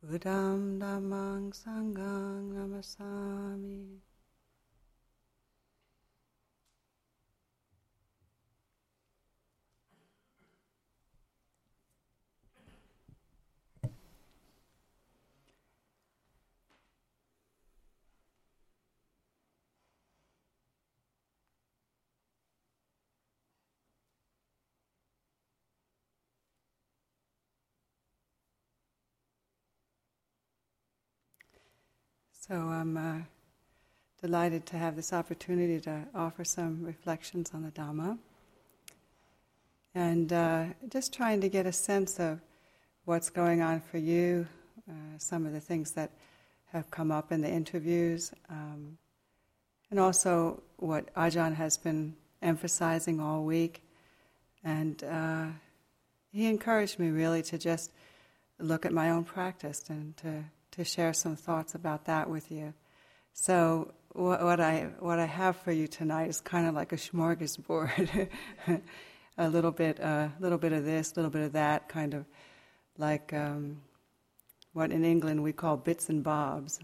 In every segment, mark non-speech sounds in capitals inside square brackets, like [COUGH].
Buddham Dhammang Namasami. So I'm uh, delighted to have this opportunity to offer some reflections on the Dhamma. And uh, just trying to get a sense of what's going on for you, uh, some of the things that have come up in the interviews, um, and also what Ajahn has been emphasizing all week. And uh, he encouraged me really to just look at my own practice and to to share some thoughts about that with you. So what, what I what I have for you tonight is kind of like a smorgasbord, [LAUGHS] a little bit, a uh, little bit of this, a little bit of that, kind of like um, what in England we call bits and bobs.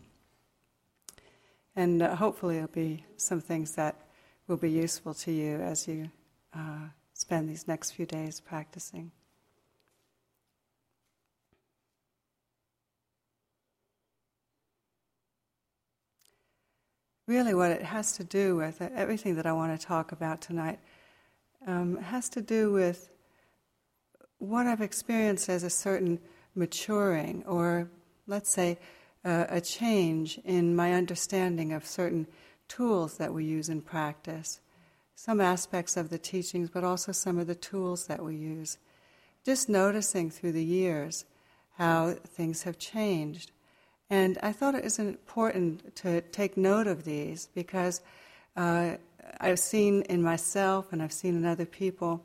And uh, hopefully, it'll be some things that will be useful to you as you uh, spend these next few days practicing. Really what it has to do with, uh, everything that I want to talk about tonight, um, has to do with what I've experienced as a certain maturing, or let's say uh, a change in my understanding of certain tools that we use in practice. Some aspects of the teachings, but also some of the tools that we use. Just noticing through the years how things have changed and I thought it was important to take note of these because uh, I've seen in myself and I've seen in other people,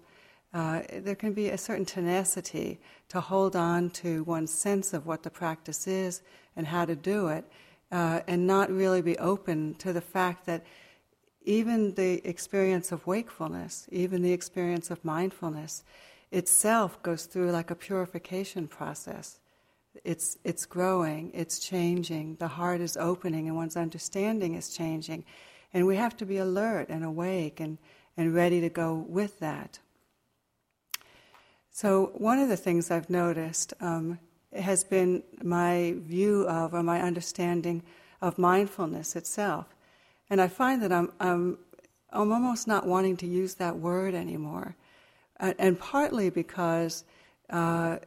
uh, there can be a certain tenacity to hold on to one's sense of what the practice is and how to do it, uh, and not really be open to the fact that even the experience of wakefulness, even the experience of mindfulness, itself goes through like a purification process it's, it's growing, it's changing, the heart is opening, and one's understanding is changing. And we have to be alert and awake and, and ready to go with that. So, one of the things I've noticed um, has been my view of or my understanding of mindfulness itself. And I find that I'm, I'm, I'm almost not wanting to use that word anymore. And partly because uh,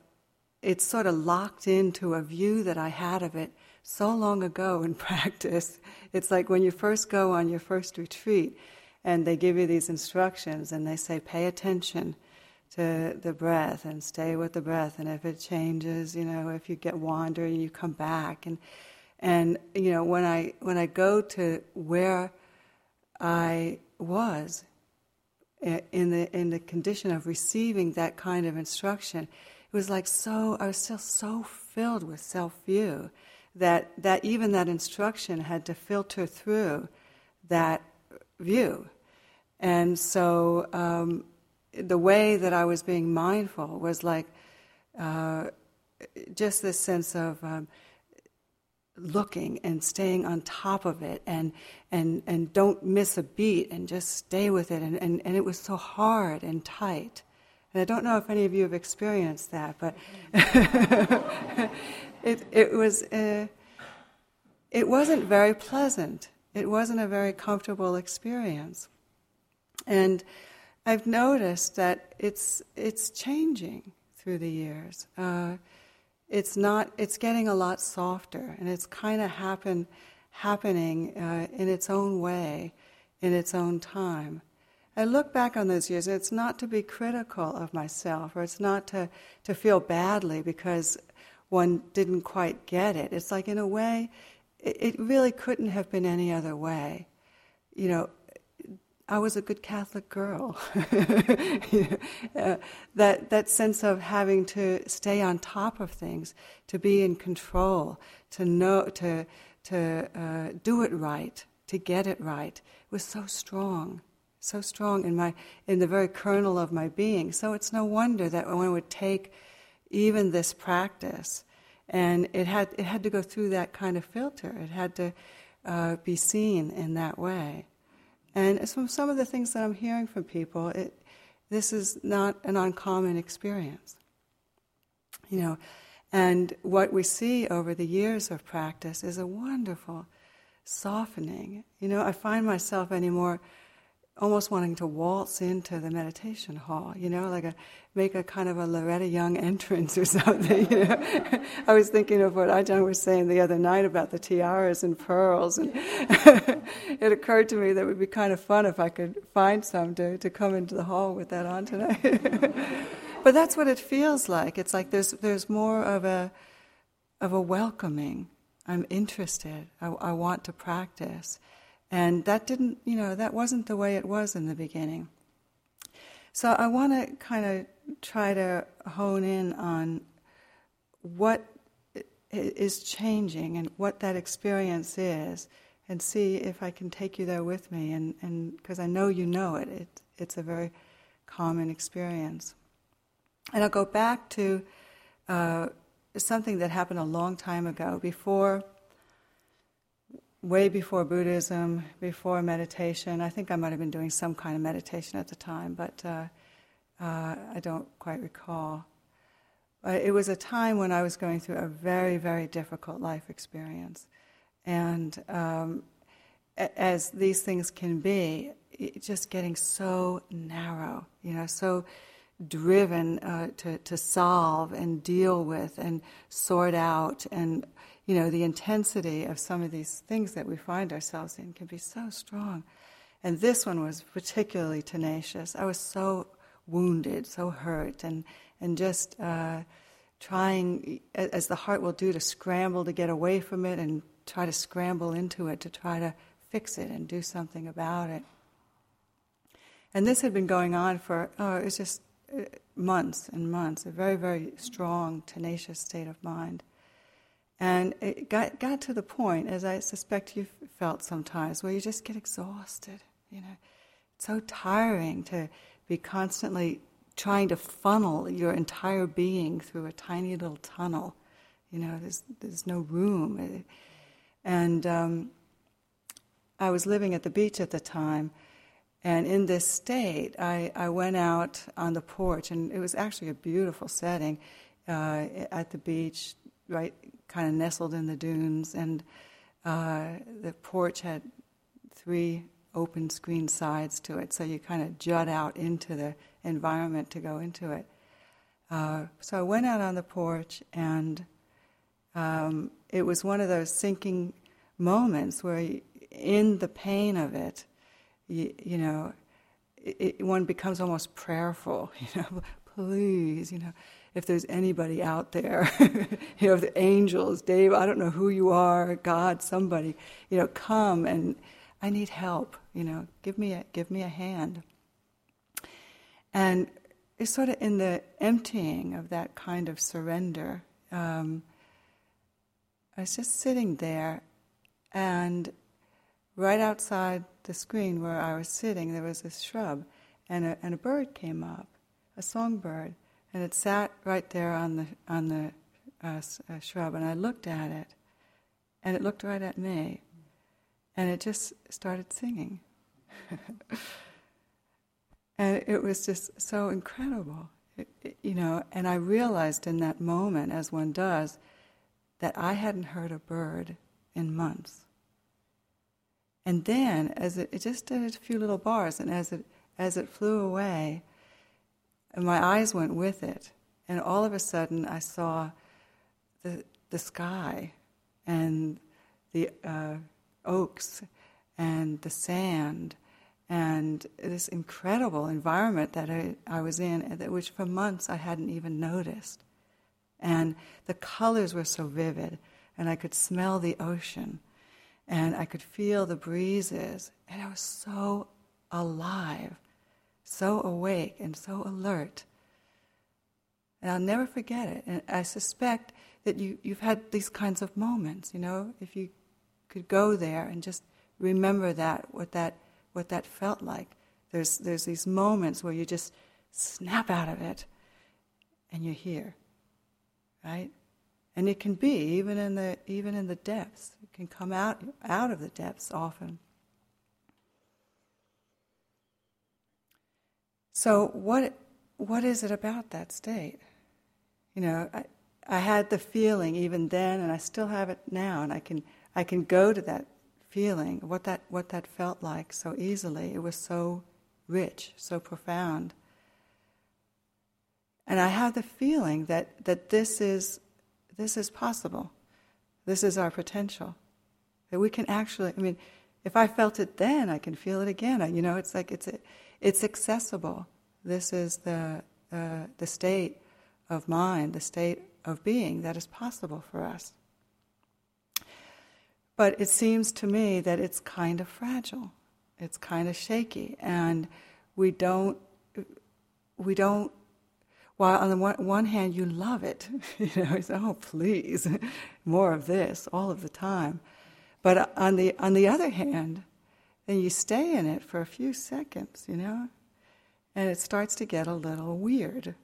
it's sort of locked into a view that I had of it so long ago in [LAUGHS] practice. It's like when you first go on your first retreat and they give you these instructions and they say, pay attention to the breath and stay with the breath. And if it changes, you know, if you get wandering, you come back. And, and you know, when I, when I go to where I was eh, in the, in the condition of receiving that kind of instruction, it was like so, I was still so filled with self view that, that even that instruction had to filter through that view. And so um, the way that I was being mindful was like uh, just this sense of um, looking and staying on top of it and, and, and don't miss a beat and just stay with it. And, and, and it was so hard and tight. And I don't know if any of you have experienced that, but [LAUGHS] it, it was uh, it wasn't very pleasant. It wasn't a very comfortable experience, and I've noticed that it's it's changing through the years. Uh, it's not. It's getting a lot softer, and it's kind of happen happening uh, in its own way, in its own time. I look back on those years, and it's not to be critical of myself, or it's not to, to feel badly because one didn't quite get it. It's like, in a way, it, it really couldn't have been any other way. You know, I was a good Catholic girl. [LAUGHS] uh, that that sense of having to stay on top of things, to be in control, to know, to to uh, do it right, to get it right, was so strong, so strong in my in the very kernel of my being. So it's no wonder that one would take even this practice, and it had it had to go through that kind of filter. It had to uh, be seen in that way. And from some of the things that I'm hearing from people, it, this is not an uncommon experience. You know, and what we see over the years of practice is a wonderful softening. You know, I find myself anymore almost wanting to waltz into the meditation hall, you know, like a make a kind of a Loretta Young entrance or [LAUGHS] something. You know? [LAUGHS] I was thinking of what Ajahn was saying the other night about the tiaras and pearls, and [LAUGHS] it occurred to me that it would be kind of fun if I could find some to, to come into the hall with that on tonight. but that's what it feels like. It's like there's there's more of a of a welcoming. I'm interested. I, I want to practice. And that didn't, you know, that wasn't the way it was in the beginning. So I want to kind of try to hone in on what is changing and what that experience is and see if I can take you there with me and because I know you know it. it. It's a very common experience. And I'll go back to uh, something that happened a long time ago before way before Buddhism, before meditation. I think I might have been doing some kind of meditation at the time, but uh, uh, I don't quite recall. But it was a time when I was going through a very, very difficult life experience. And um, as these things can be, just getting so narrow, you know, so driven uh, to, to solve and deal with and sort out and you know, the intensity of some of these things that we find ourselves in can be so strong. And this one was particularly tenacious. I was so wounded, so hurt, and, and just uh, trying, as the heart will do, to scramble to get away from it and try to scramble into it to try to fix it and do something about it. And this had been going on for, oh, it was just uh, months and months, a very, very strong, tenacious state of mind. And it got, got to the point, as I suspect you've felt sometimes, where you just get exhausted. You know, it's so tiring to be constantly trying to funnel your entire being through a tiny little tunnel. You know, there's, there's no room. And um, I was living at the beach at the time, and in this state, I, I went out on the porch, and it was actually a beautiful setting uh, at the beach, right kind of nestled in the dunes, and uh, the porch had three open screen sides to it, so you kind of jut out into the environment to go into it. Uh, so I went out on the porch, and um, it was one of those sinking moments where, you, in the pain of it, you, you know, it, one becomes almost prayerful. [LAUGHS] You know, please, you know, if there's anybody out there, [LAUGHS] you know, the angels, deva, I don't know who you are, God, somebody, you know, come and I need help, you know, give me a, give me a hand. And it's sort of in the emptying of that kind of surrender. Um, I was just sitting there, and right outside the screen where I was sitting, there was this shrub, and a, and a bird came up, a songbird. And it sat right there on the, on the uh, uh, shrub, and I looked at it, and it looked right at me, and it just started singing. [LAUGHS] and it was just so incredible, it, it, you know. And I realized in that moment, as one does, that I hadn't heard a bird in months. And then, as it, it just did a few little bars, and as it as it flew away, and my eyes went with it. And all of a sudden, I saw the, the sky and the uh, oaks and the sand and this incredible environment that I, I was in, which for months I hadn't even noticed. And the colors were so vivid, and I could smell the ocean. and I could feel the breezes, and I was so alive, so awake, and so alert. And I'll never forget it. And I suspect that you, you've had these kinds of moments, you know, if you could go there and just remember that, what that, what that felt like. There's, there's these moments where you just snap out of it and you're here, right? And it can be even in the even in the depths. It can come out out of the depths often. So what what is it about that state? You know, I, I had the feeling even then, and I still have it now, and I can I can go to that feeling, what that what that felt like so easily. It was so rich, so profound. And I have the feeling that, that this is this is possible. This is our potential. That we can actually, I mean, if I felt it then, I can feel it again. You know, it's like it's, it's accessible. This is the, uh, the state of mind, the state of being that is possible for us. But it seems to me that it's kind of fragile. It's kind of shaky, and we don't we don't while on the one, one hand you love it, [LAUGHS] you know, it's, oh please, [LAUGHS] more of this all of the time. But on the on the other hand, then you stay in it for a few seconds, you know, and it starts to get a little weird.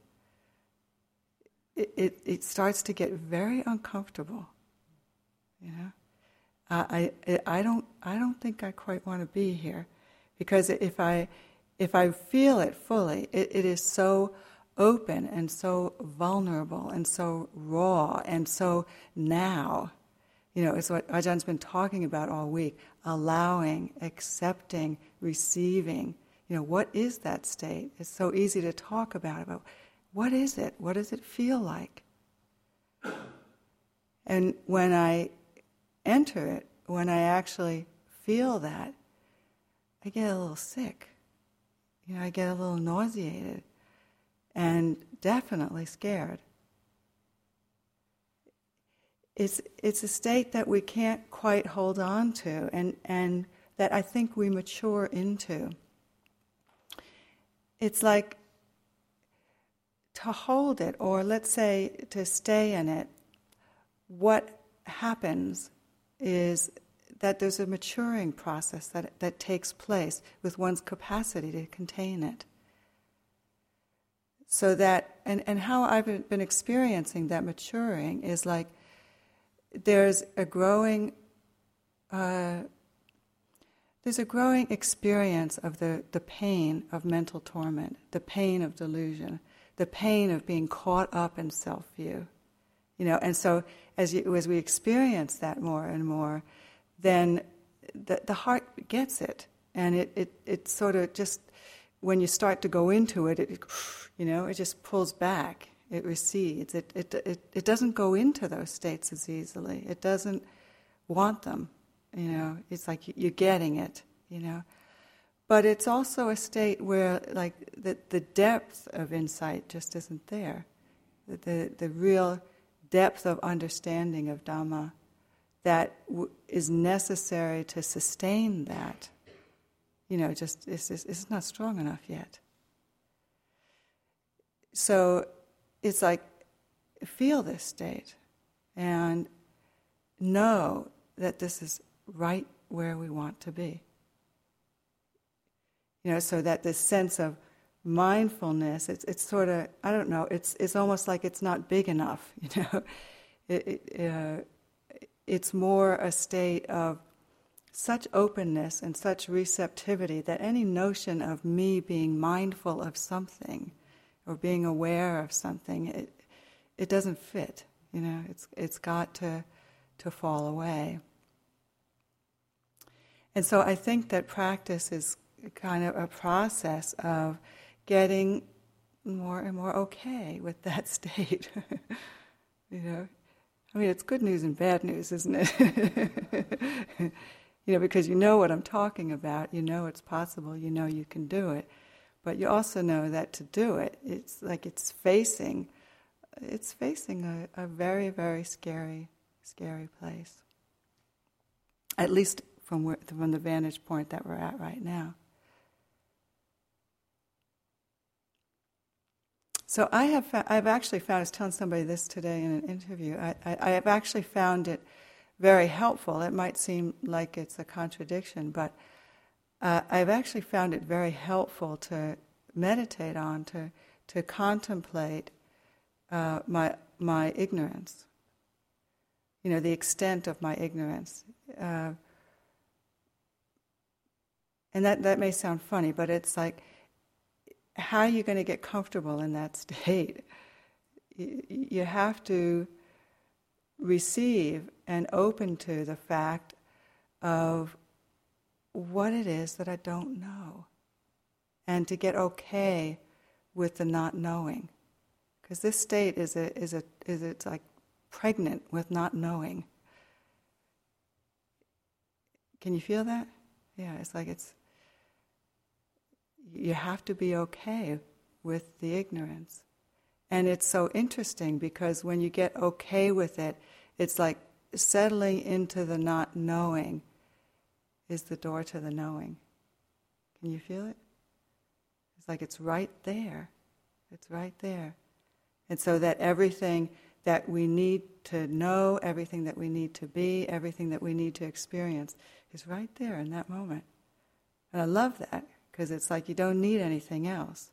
It it, it starts to get very uncomfortable, you know. I, I I don't I don't think I quite want to be here, because if I if I feel it fully, it, it is so open and so vulnerable and so raw and so now. You know, it's what Ajahn has been talking about all week allowing, accepting, receiving. You know, what is that state? It's so easy to talk about, it, but what is it? What does it feel like? And when I enter it, when I actually feel that, I get a little sick. You know, I get a little nauseated and definitely scared. It's, it's a state that we can't quite hold on to and, and that I think we mature into. It's like to hold it, or let's say to stay in it, what happens is that there's a maturing process that, that takes place with one's capacity to contain it so that and, and how i've been experiencing that maturing is like there's a growing uh, there's a growing experience of the, the pain of mental torment the pain of delusion the pain of being caught up in self-view you know? And so as, you, as we experience that more and more then the, the heart gets it. And it, it, it sort of just when you start to go into it, it you know, it just pulls back, it recedes. It, it, it, it doesn't go into those states as easily. It doesn't want them, you know. It's like you're getting it, you know. But it's also a state where, like, the, the depth of insight just isn't there. The, the, the real depth of understanding of Dhamma that w- is necessary to sustain that you know, just it's, it's, it's not strong enough yet. So it's like feel this state and know that this is right where we want to be. You know, so that this sense of mindfulness, it's, it's sort of, I don't know, it's, it's almost like it's not big enough, [LAUGHS] you know. It, it, uh, it's more a state of such openness and such receptivity that any notion of me being mindful of something or being aware of something, it, it doesn't fit. You know, it's, it's got to, to fall away. And so I think that practice is kind of a process of getting more and more okay with that [LAUGHS] state. you know, I mean, it's good news and bad news, isn't it? [LAUGHS] you know, because you know what I'm talking about, you know it's possible, you know you can do it. But you also know that to do it, it's like it's facing, it's facing a, a very, very scary, scary place. at least from, where, from the vantage point that we're at right now. So I have, I've actually found, I was telling somebody this today in an interview, I, I, I have actually found it very helpful. It might seem like it's a contradiction, but uh, I've actually found it very helpful to meditate on, to, to contemplate uh, my, my ignorance, you know, the extent of my ignorance. Uh, and that, that may sound funny, but it's like, how are you going to get comfortable in that [LAUGHS] state? You, you have to receive and open to the fact of what it is that I don't know, and to get okay with the not knowing, because this state is a is a is it's like pregnant with not knowing. Can you feel that? Yeah, it's like it's. You have to be okay with the ignorance. And it's so interesting because when you get okay with it, it's like settling into the not knowing is the door to the knowing. Can you feel it? It's like it's right there. It's right there. And so that everything that we need to know, everything that we need to be, everything that we need to experience is right there in that moment. And I love that because it's like you don't need anything else.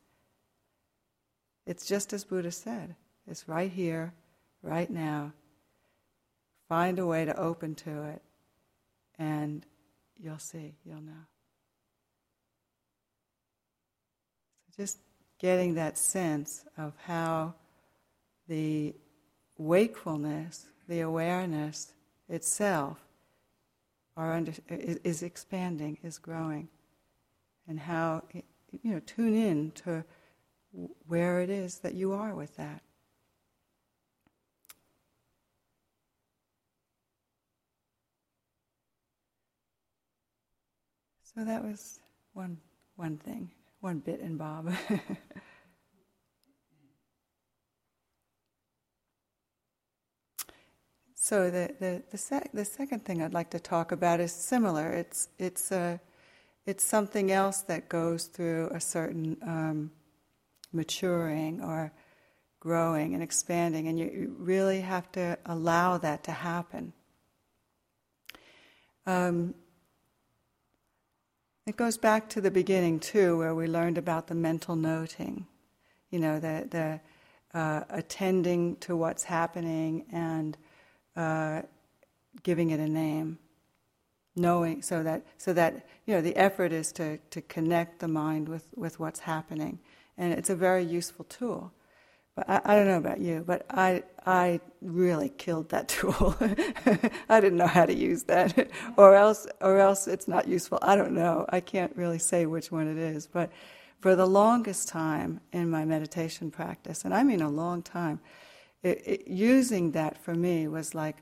It's just as Buddha said it's right here, right now. Find a way to open to it, and you'll see, you'll know. So just getting that sense of how the wakefulness, the awareness itself, are under, is, is expanding, is growing, and how you know tune in to where it is that you are with that. So that was one one thing, one bit in Bob. [LAUGHS] so the the the, sec- the, second thing I'd like to talk about is similar. It's it's a uh, it's something else that goes through a certain um, maturing or growing and expanding, and you, you, really have to allow that to happen. Um, it goes back to the beginning too, where we learned about the mental noting, you know, the the uh, attending to what's happening and uh, giving it a name, knowing so that so that you know the effort is to to connect the mind with with what's happening and it's a very useful tool. But I, I don't know about you, but I I really killed that [LAUGHS] tool. I didn't know how to use that, mm-hmm. or else or else it's not useful. I don't know. I can't really say which one it is, but for the longest time in my meditation practice, and I mean a long time, it, it, using that for me was like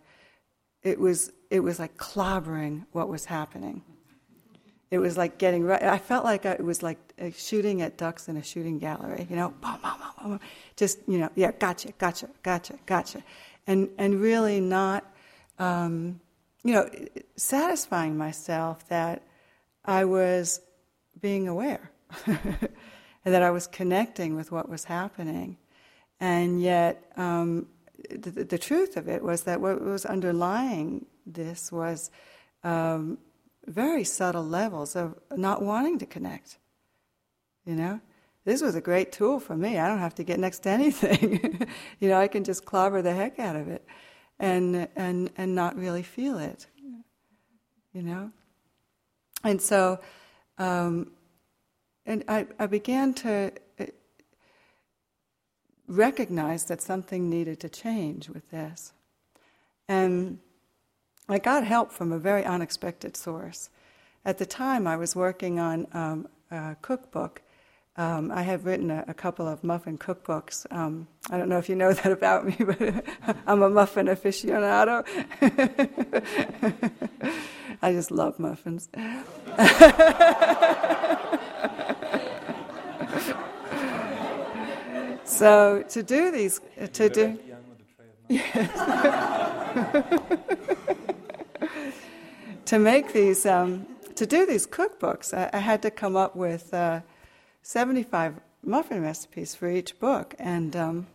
it was it was like clobbering what was happening it was like getting right. I felt like it was like shooting at ducks in a shooting gallery. You know, boom, boom, boom, boom. just you know, yeah, gotcha, gotcha, gotcha, gotcha, and and really not, um, you know, satisfying myself that I was being aware, [LAUGHS] and that I was connecting with what was happening, and yet um, the, the, truth of it was that what was underlying this was. Um, very subtle levels of not wanting to connect. You know, this was a great tool for me. I don't have to get next to anything. [LAUGHS] you know, I can just clobber the heck out of it, and and and not really feel it. You know, and so, um, and I I began to uh, recognize that something needed to change with this, and I got help from a very unexpected source. At the time, I was working on um, a cookbook. Um, I have written a, a, couple of muffin cookbooks. Um, I don't know if you know [LAUGHS] that about me, but [LAUGHS] I'm a muffin aficionado. [LAUGHS] I just love muffins. so to do these, to do. Yes. To make these, um, to do these cookbooks, I, I, had to come up with uh, 75 muffin recipes for each book. And um,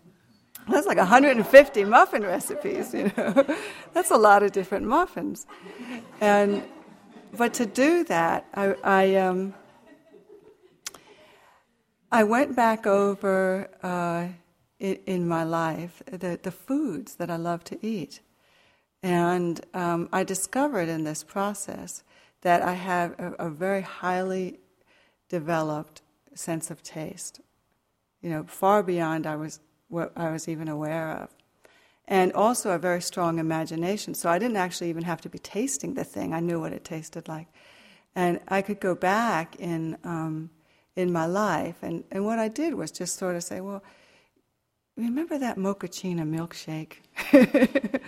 that's like 150 muffin recipes, you know. [LAUGHS] that's a lot of different muffins. And, but to do that, I, I, um, I went back over uh, in, in, my life the, the foods that I love to eat. And um, I discovered in this process that I have a, a, very highly developed sense of taste, you know, far beyond I was what I was even aware of. And also a very strong imagination. So I didn't actually even have to be tasting the thing. I knew what it tasted like. And I could go back in, um, in my life. And, and what I did was just sort of say, well, remember that mochaccino milkshake? [LAUGHS]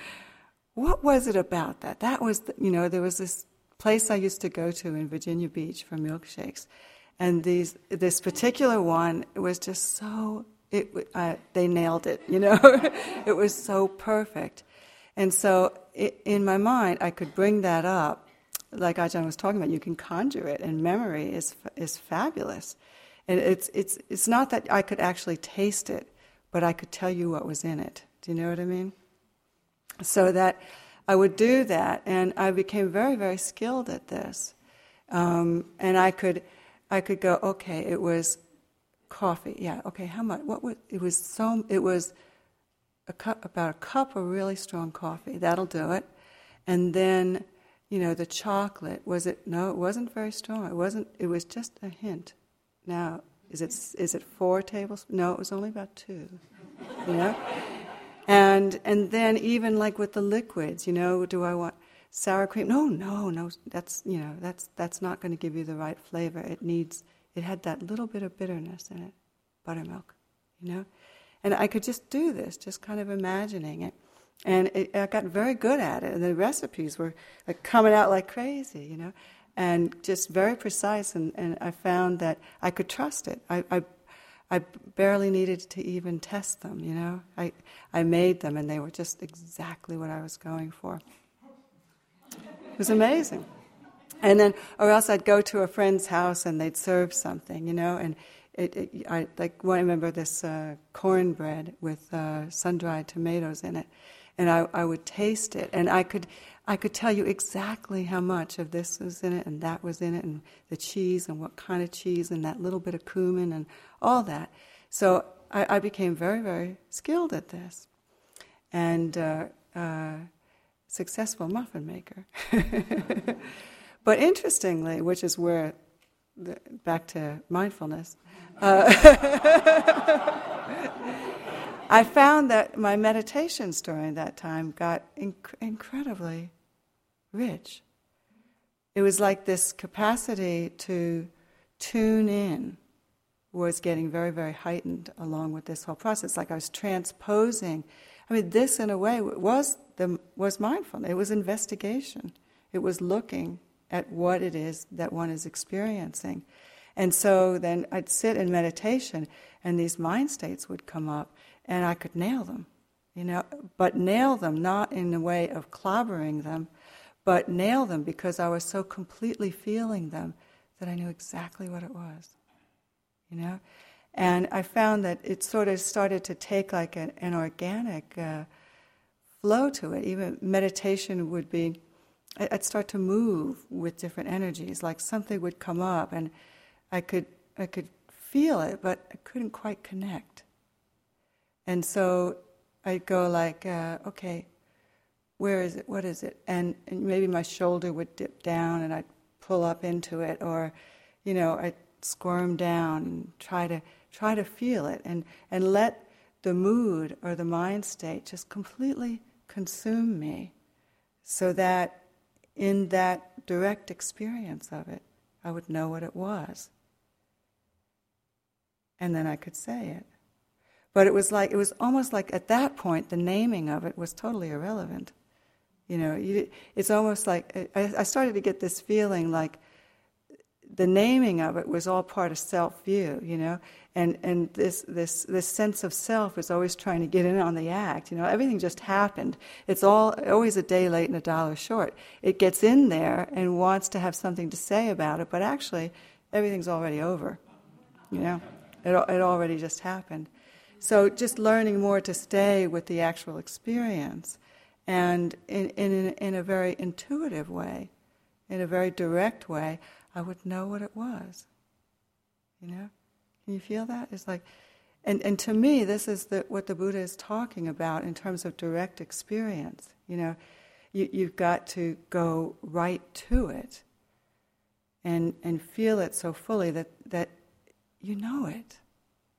what was it about that? That was, the, you know, there was this place I used to go to in Virginia Beach for milkshakes. And these, this particular one it was just so it, uh, they nailed it, you know. [LAUGHS] it was so perfect. And so it, in my mind, I could bring that up. Like Ajahn was talking about, you can conjure it, and memory is, is fabulous. And it's, it's, it's not that I could actually taste it, but I could tell you what was in it. Do you know what I mean? So that I would do that, and I became very, very skilled at this. Um, and I could, I could go, okay, it was coffee. Yeah. Okay. How much? What was? It was so. It was a cup, about a cup of really strong coffee. That'll do it. And then, you know, the chocolate. Was it? No, it wasn't very strong. It wasn't. It was just a hint. Now, is it? Is it four tablespoons? No, it was only about two. You know. And and then even like with the liquids, you know, do I want sour cream? No, no, no. That's you know that's that's not going to give you the right flavor. It needs it had that little bit of bitterness in it, buttermilk, you know? And I could just do this, just kind of imagining it. And it, I got very good at it, and the recipes were like coming out like crazy, you know? And just very precise, and, and I found that I could trust it. I, I, I barely needed to even test them, you know? I, I made them, and they were just exactly what I was going for. It was amazing. And then, or else I'd go to a friend's house and they'd serve something, you know, and it, it I like I remember this uh, cornbread with uh, sun-dried tomatoes in it, and I, I would taste it, and I could I could tell you exactly how much of this was in it and that was in it, and the cheese and what kind of cheese and that little bit of cumin and all that. So I, I became very very skilled at this, and uh, uh successful muffin maker. [LAUGHS] But interestingly, which is where, the, back to mindfulness, uh, [LAUGHS] I found that my meditations during that time got inc- incredibly rich. It was like this capacity to tune in was getting very, very heightened along with this whole process. Like I was transposing. I mean, this in a way was the was mindfulness. It was investigation. It was looking at what it is that one is experiencing. And so then I'd sit in meditation and these mind states would come up and I could nail them, you know, but nail them not in the way of clobbering them, but nail them because I was so completely feeling them that I knew exactly what it was, you know. And I found that it sort of started to take like an, an organic uh, flow to it. Even meditation would be I'd start to move with different energies, like something would come up and I could, I could feel it, but I couldn't quite connect. And so I'd go like, uh, okay, where is it? What is it? And, and maybe my shoulder would dip down and I'd pull up into it, or, you know, I'd squirm down and try to try to feel it and, and let the mood or the mind state just completely consume me so that in that direct experience of it, I would know what it was. And then I could say it. But it was like, it was almost like at that point, the naming of it was totally irrelevant. You know, you, it's almost like, I, I started to get this feeling like the naming of it was all part of self view, you know, and and this this this sense of self is always trying to get in on the act. You know, everything just happened. It's all always a day late and a dollar short. It gets in there and wants to have something to say about it, but actually, everything's already over. You know, it it already just happened. So just learning more to stay with the actual experience, and in in in a very intuitive way, in a very direct way I would know what it was. You know? Can you feel that? It's like, and, and to me, this is the, what the Buddha is talking about in terms of direct experience. You know, you, you've got to go right to it and, and feel it so fully that, that you know it.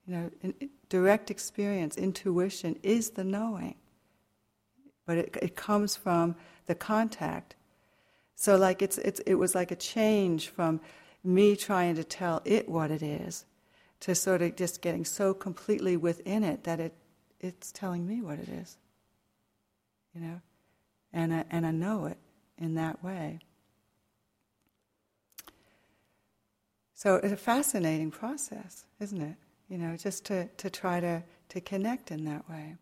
You know, in, in direct experience, intuition is the knowing. But it, it comes from the contact so like it's, it's, it was like a change from me trying to tell it what it is to sort of just getting so completely within it that it, it's telling me what it is. You know? And I, and I know it in that way. So it's a fascinating process, isn't it? You know, just to, to try to, to connect in that way.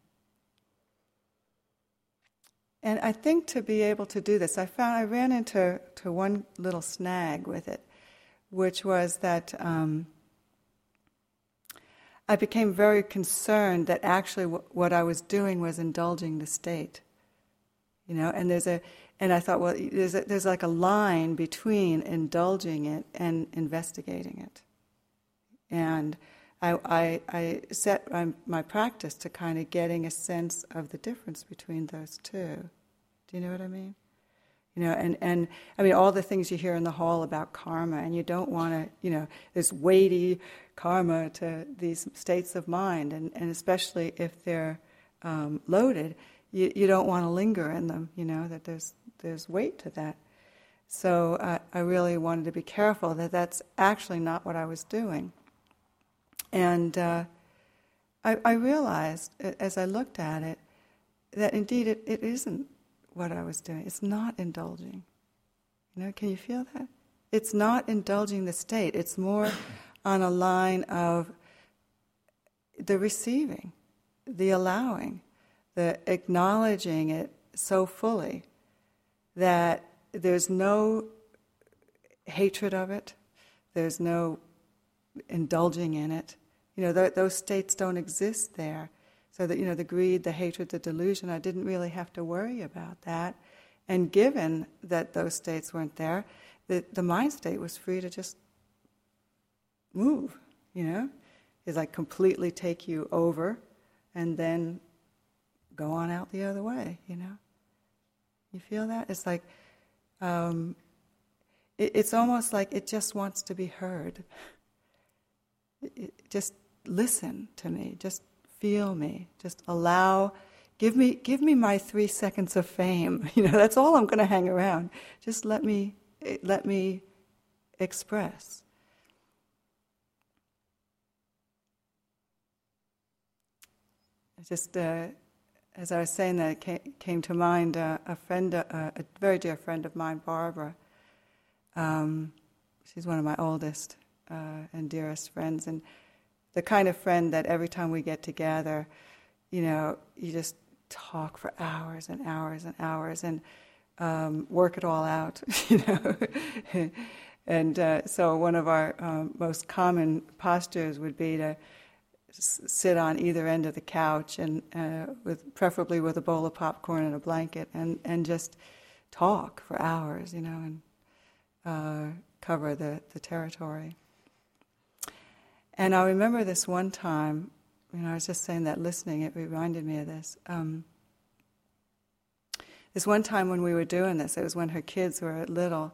And I think to be able to do this, I found I ran into to one little snag with it, which was that um, I became very concerned that actually w- what I was doing was indulging the state. You know, and there's a, and I thought, well, there's a, there's like a line between indulging it and investigating it, and I, I, I set my, practice to kind of getting a sense of the difference between those two. Do you know what I mean? You know, and, and I mean, all the things you hear in the hall about karma, and you don't want to, you know, this weighty karma to these states of mind, and, and especially if they're um, loaded, you, you don't want to linger in them, you know, that there's, there's weight to that. So uh, I really wanted to be careful that that's actually not what I was doing. And uh, I, I, realized as I looked at it that indeed it, it isn't what I was doing. It's not indulging. You know, can you feel that? It's not indulging the state. It's more [LAUGHS] on a line of the receiving, the allowing, the acknowledging it so fully that there's no hatred of it, there's no indulging in it. You know, th- those states don't exist there. So that, you know, the greed, the hatred, the delusion, I didn't really have to worry about that. And given that those states weren't there, the, the mind state was free to just move, you know? It's like completely take you over and then go on out the other way, you know? You feel that? It's like, um, it, it's almost like it just wants to be heard. [LAUGHS] Just listen to me. Just feel me. Just allow, give me, give me my three seconds of fame. [LAUGHS] You know, that's all I'm going to hang around. Just let me, let me express. Just uh, as I was saying that, it came, came to mind uh, a friend, uh, a very dear friend of mine, Barbara. Um, she's one of my oldest uh, and dearest friends, and the kind of friend that every time we get together, you know, you just talk for hours and hours and hours and um, work it all out, [LAUGHS] you know. [LAUGHS] and uh, so one of our um, most common postures would be to s- sit on either end of the couch and uh, with preferably with a bowl of popcorn and a blanket and, and just talk for hours, you know, and uh, cover the, the territory. And I remember this one time, you know, I was just saying that listening, it reminded me of this. Um, this one time when we were doing this, it was when her kids were little,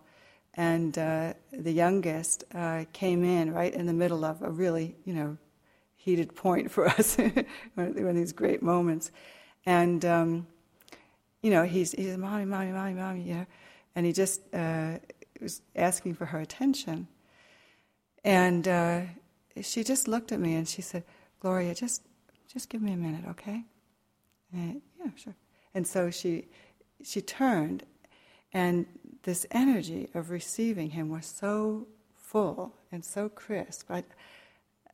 and uh, the youngest uh, came in right in the middle of a really, you know, heated point for [LAUGHS] us, one of these great moments. And, um, you know, he's, he's, mommy, mommy, mommy, mommy, you know, and he just uh, was asking for her attention. And uh, she just looked at me and she said, Gloria, just, just give me a minute, okay? And, yeah, sure. And so she, she turned, and this energy of receiving him was so full and so crisp. I,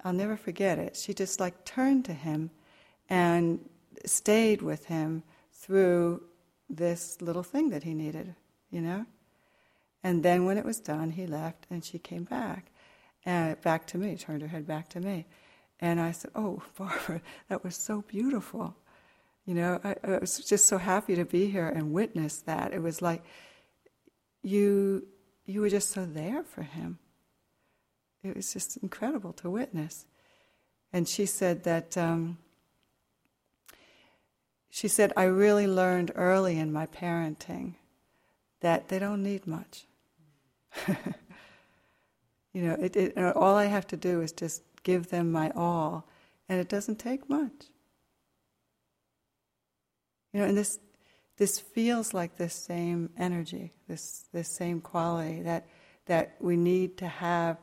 I'll never forget it. She just like turned to him and stayed with him through this little thing that he needed, you know? And then when it was done, he left and she came back, and back to me, turned her head back to me. And I said, Oh, [LAUGHS] Barbara, that was so beautiful. You know, I, I was just so happy to be here and witness that. It was like you, you were just so there for him. It was just incredible to witness. And she said that, um, she said, I really learned early in my parenting that they don't need much. [LAUGHS] you know, it, it, uh, all I have to do is just give them my all, and it doesn't take much. You know, and this this feels like this same energy, this this same quality that that we need to have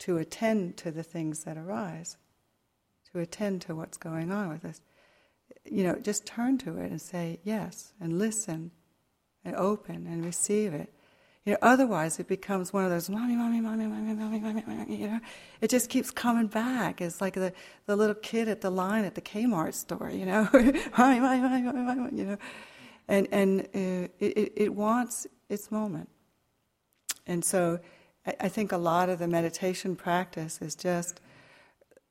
to attend to the things that arise, to attend to what's going on with us. You know, just turn to it and say yes, and listen, and open and receive it. You know, otherwise it becomes one of those mommy, mommy, mommy, mommy, mommy, mommy, mommy. You know, it just keeps coming back. It's like the, the little kid at the line at the Kmart store. You know, [LAUGHS] mommy, mommy, mommy, mommy, mommy. You know, and and uh, it it wants its moment. And so, I, I think a lot of the meditation practice is just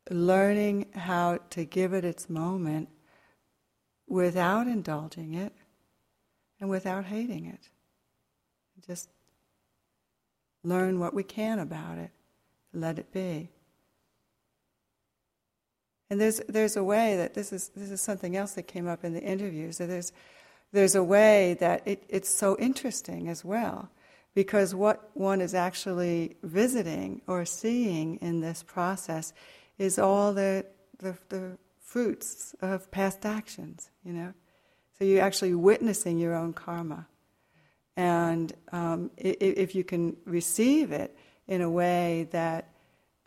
learning how to give it its moment without indulging it and without hating it. Just learn what we can about it, let it be. And there's, there's a way that this is, this is something else that came up in the interviews. That there's, there's a way that it, it's so interesting as well, because what one is actually visiting or seeing in this process is all the, the, the fruits of past actions, you know. So you're actually witnessing your own karma. And um, if you can receive it in a way that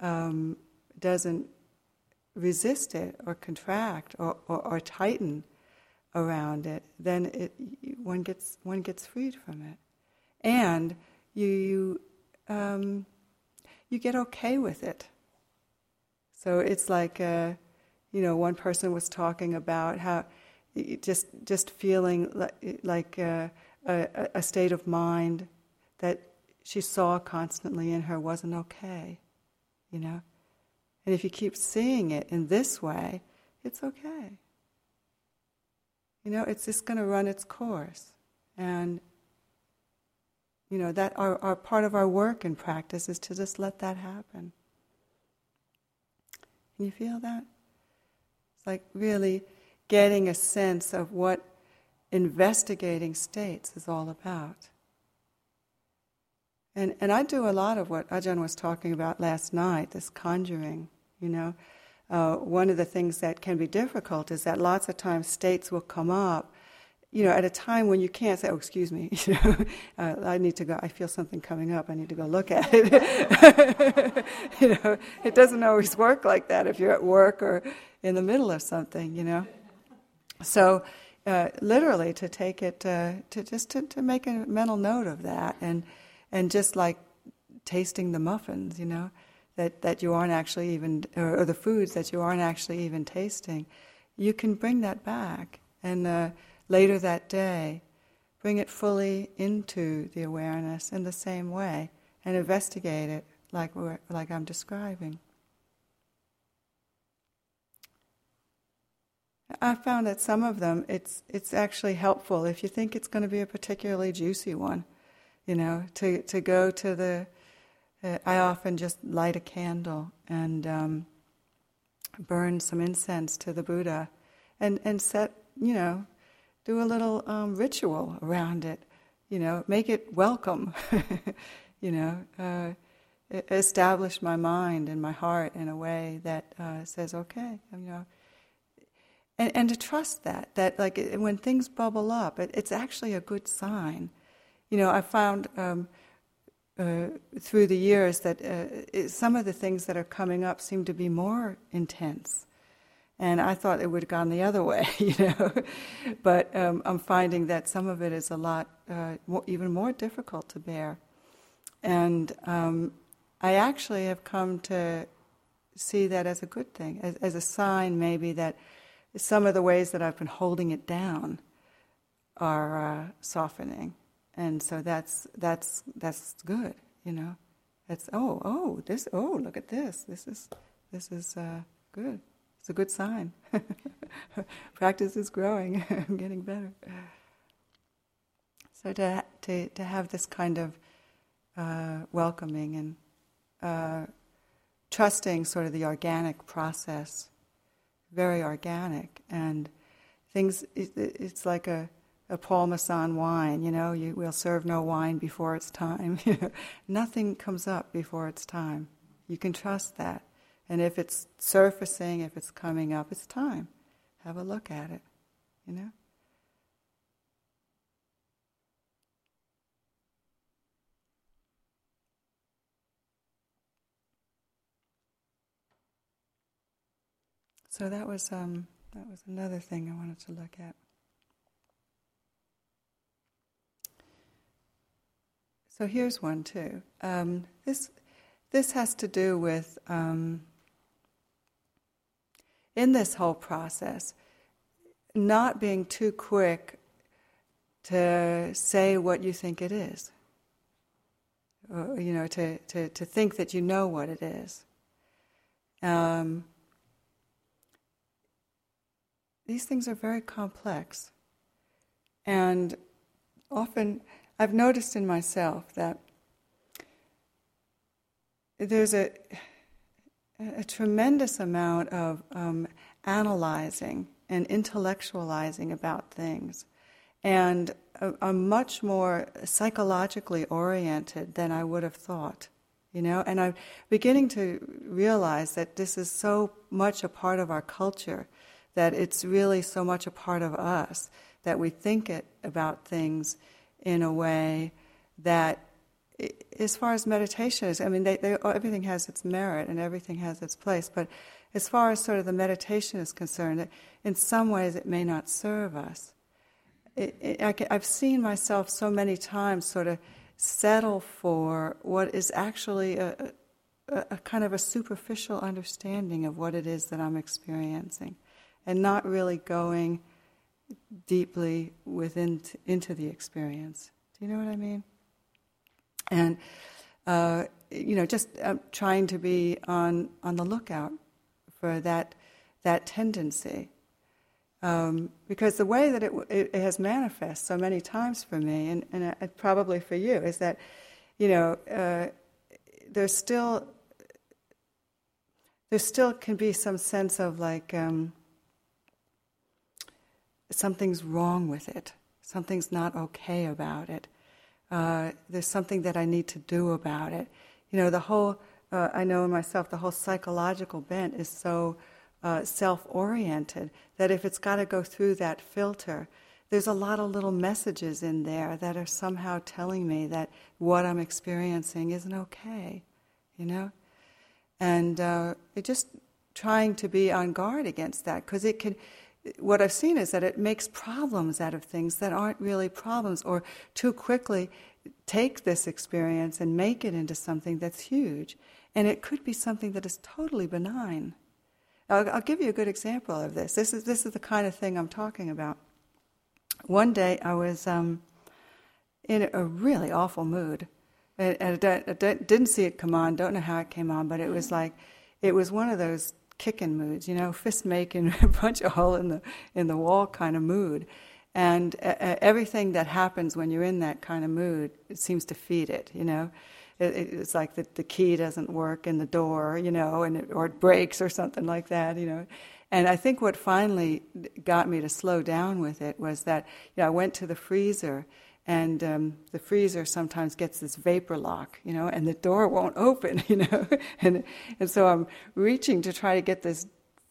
um, doesn't resist it or contract or, or, or, tighten around it, then it, one, gets, one gets freed from it. And you, you, um, you get okay with it. So it's like, uh, you know, one person was talking about how just, just feeling like, like uh, a, a state of mind that she saw constantly in her wasn't okay, you know? And if you keep seeing it in this way, it's okay. You know, it's just going to run its course. And, you know, that our, our part of our work and practice is to just let that happen. Can you feel that? It's like really getting a sense of what investigating states is all about. And, and I do a lot of what Ajahn was talking about last night, this conjuring, you know. Uh, one of the things that can be difficult is that lots of times states will come up, you know, at a time when you can't say, oh, excuse me, [LAUGHS] you know, uh, I need to go, I feel something coming up, I need to go look at it. [LAUGHS] you know, it doesn't always work like that if you're at work or in the middle of something, you know. So, uh, literally to take it uh, to just to, to make a mental note of that and and just like tasting the muffins you know that that you aren't actually even or, or the foods that you aren't actually even tasting. You can bring that back and uh, later that day bring it fully into the awareness in the same way and investigate it like like I'm describing I found that some of them, it's it's actually helpful if you think it's going to be a particularly juicy one, you know, to to go to the. Uh, I often just light a candle and um, burn some incense to the Buddha, and and set you know, do a little um, ritual around it, you know, make it welcome, [LAUGHS] you know. Uh, establish my mind and my heart in a way that uh, says, okay, you know, and, and to trust that that like when things bubble up it, it's actually a good sign. You know i found um, uh, through the years that uh, it, some of the things that are coming up seem to be more intense. And i thought it would have gone the other way [LAUGHS] you know. But um, i'm finding that some of it is a lot uh, more, even more difficult to bear. And um, I actually have come to see that as a good thing, as, as a sign maybe that some of the ways that I've been holding it down are uh, softening, and so that's that's that's good, you know. That's oh oh this oh look at this this is this is uh, good. It's a good sign. [LAUGHS] Practice is growing. [LAUGHS] I'm getting better. So to to to have this kind of uh, welcoming and uh, trusting sort of the organic process, very organic, and things. It, it's like a a Paul Masson wine, you know, you will serve no wine before it's time. [LAUGHS] Nothing comes up before it's time. You can trust that. And if it's surfacing, if it's coming up, it's time. Have a look at it, you know? So that was um, that was another thing I wanted to look at. So here's one too. Um, this this has to do with um, in this whole process, not being too quick to say what you think it is. Or, you know, to, to, to think that you know what it is. Um, these things are very complex. And often I've noticed in myself that there's a, a tremendous amount of um, analyzing and intellectualizing about things, and I'm much more psychologically oriented than I would have thought. You know, and I'm beginning to realize that this is so much a part of our culture, that it's really so much a part of us that we think it about things in a way that, as far as meditation is, I mean, they, they, everything has its merit and everything has its place, but as far as sort of the meditation is concerned, in some ways it may not serve us. It, it, I, I've seen myself so many times sort of settle for what is actually a, a, a, kind of a superficial understanding of what it is that I'm experiencing, and not really going deeply within t- into the experience. Do you know what I mean? And uh, you know, just uh, trying to be on on the lookout for that that tendency, um, because the way that it, it, has manifest so many times for me, and, and uh, probably for you, is that you know uh, there's still there still can be some sense of like. Um, something's wrong with it, something's not okay about it. Uh, there's something that I need to do about it. You know, the whole, uh, I know in myself, the whole psychological bent is so uh, self oriented that if it's got to go through that filter, there's a lot of little messages in there that are somehow telling me that what I'm experiencing isn't okay, you know? And uh, just trying to be on guard against that because it can what I've seen is that it makes problems out of things that aren't really problems, or too quickly take this experience and make it into something that's huge. And it could be something that is totally benign. I'll, I'll give you a good example of this. This is, this is the kind of thing I'm talking about. One day I was um, in a really awful mood. And I, I didn't see it come on, don't know how it came on, but it was like, it was one of those kicking moods, you know, [LAUGHS] fist making, [LAUGHS] punch a hole in the in the wall kind of mood. And uh, everything that happens when you're in that kind of mood, it seems to feed it, you know. It, it's like the, the key doesn't work in the door, you know, and it, or it breaks or something like that, you know. And I think what finally got me to slow down with it was that you know, I went to the freezer and um, the freezer sometimes gets this vapor lock, you know, and the door won't open, [LAUGHS] you know, and and so I'm reaching to try to get this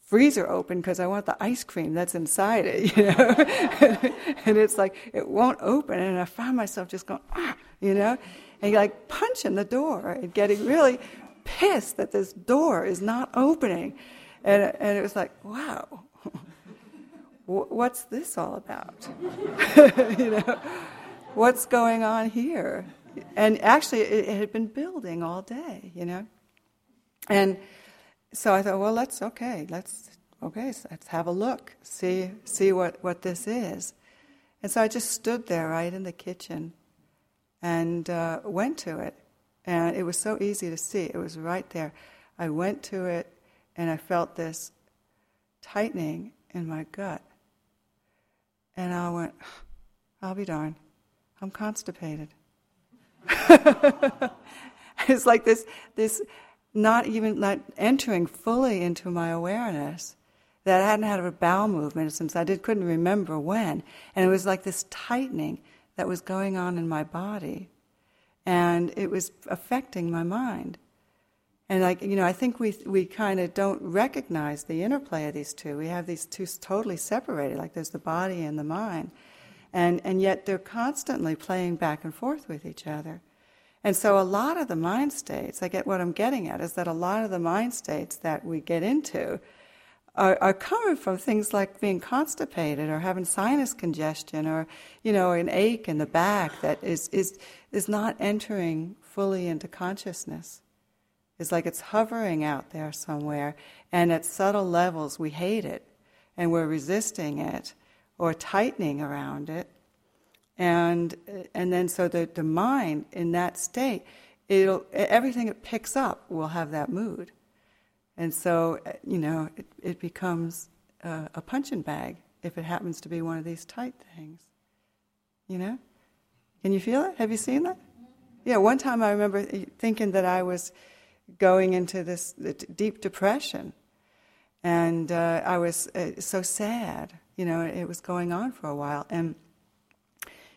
freezer open because I want the ice cream that's inside it, [LAUGHS] you know, [LAUGHS] and it's like it won't open, and I found myself just going, ah, you know, and like punching the door and getting really pissed that this door is not opening, and and it was like, wow, what's this all about, you know? What's going on here? and actually, it, it, had been building all day, you know. And so I thought, well, let's okay, let's okay, so let's have a look, see see what what this is. And so I just stood there right in the kitchen, and uh, went to it, and it was so easy to see. It was right there. I went to it, and I felt this tightening in my gut, and I went, I'll be darned, I'm constipated. [LAUGHS] it's like this, this not even not entering fully into my awareness that I hadn't had a bowel movement since I did, couldn't remember when. And it was like this tightening that was going on in my body. And it was affecting my mind. And like, you know, I think we, we kind of don't recognize the interplay of these two. We have these two totally separated, like there's the body and the mind. And, and yet they're constantly playing back and forth with each other. And so a lot of the mind states, I get what I'm getting at, is that a lot of the mind states that we get into are, are coming from things like being constipated or having sinus congestion or, you know, an ache in the back that is, is, is not entering fully into consciousness. It's like it's hovering out there somewhere, and at subtle levels we hate it, and we're resisting it or tightening around it. And, and then so the, the mind in that state, it'll, everything it picks up will have that mood. And so, you know, it, it becomes a, a punching bag if it happens to be one of these tight things. You know? Can you feel it? Have you seen that? Yeah, one time I remember thinking that I was going into this deep depression. And uh, I was uh, so sad. You know, it was going on for a while. And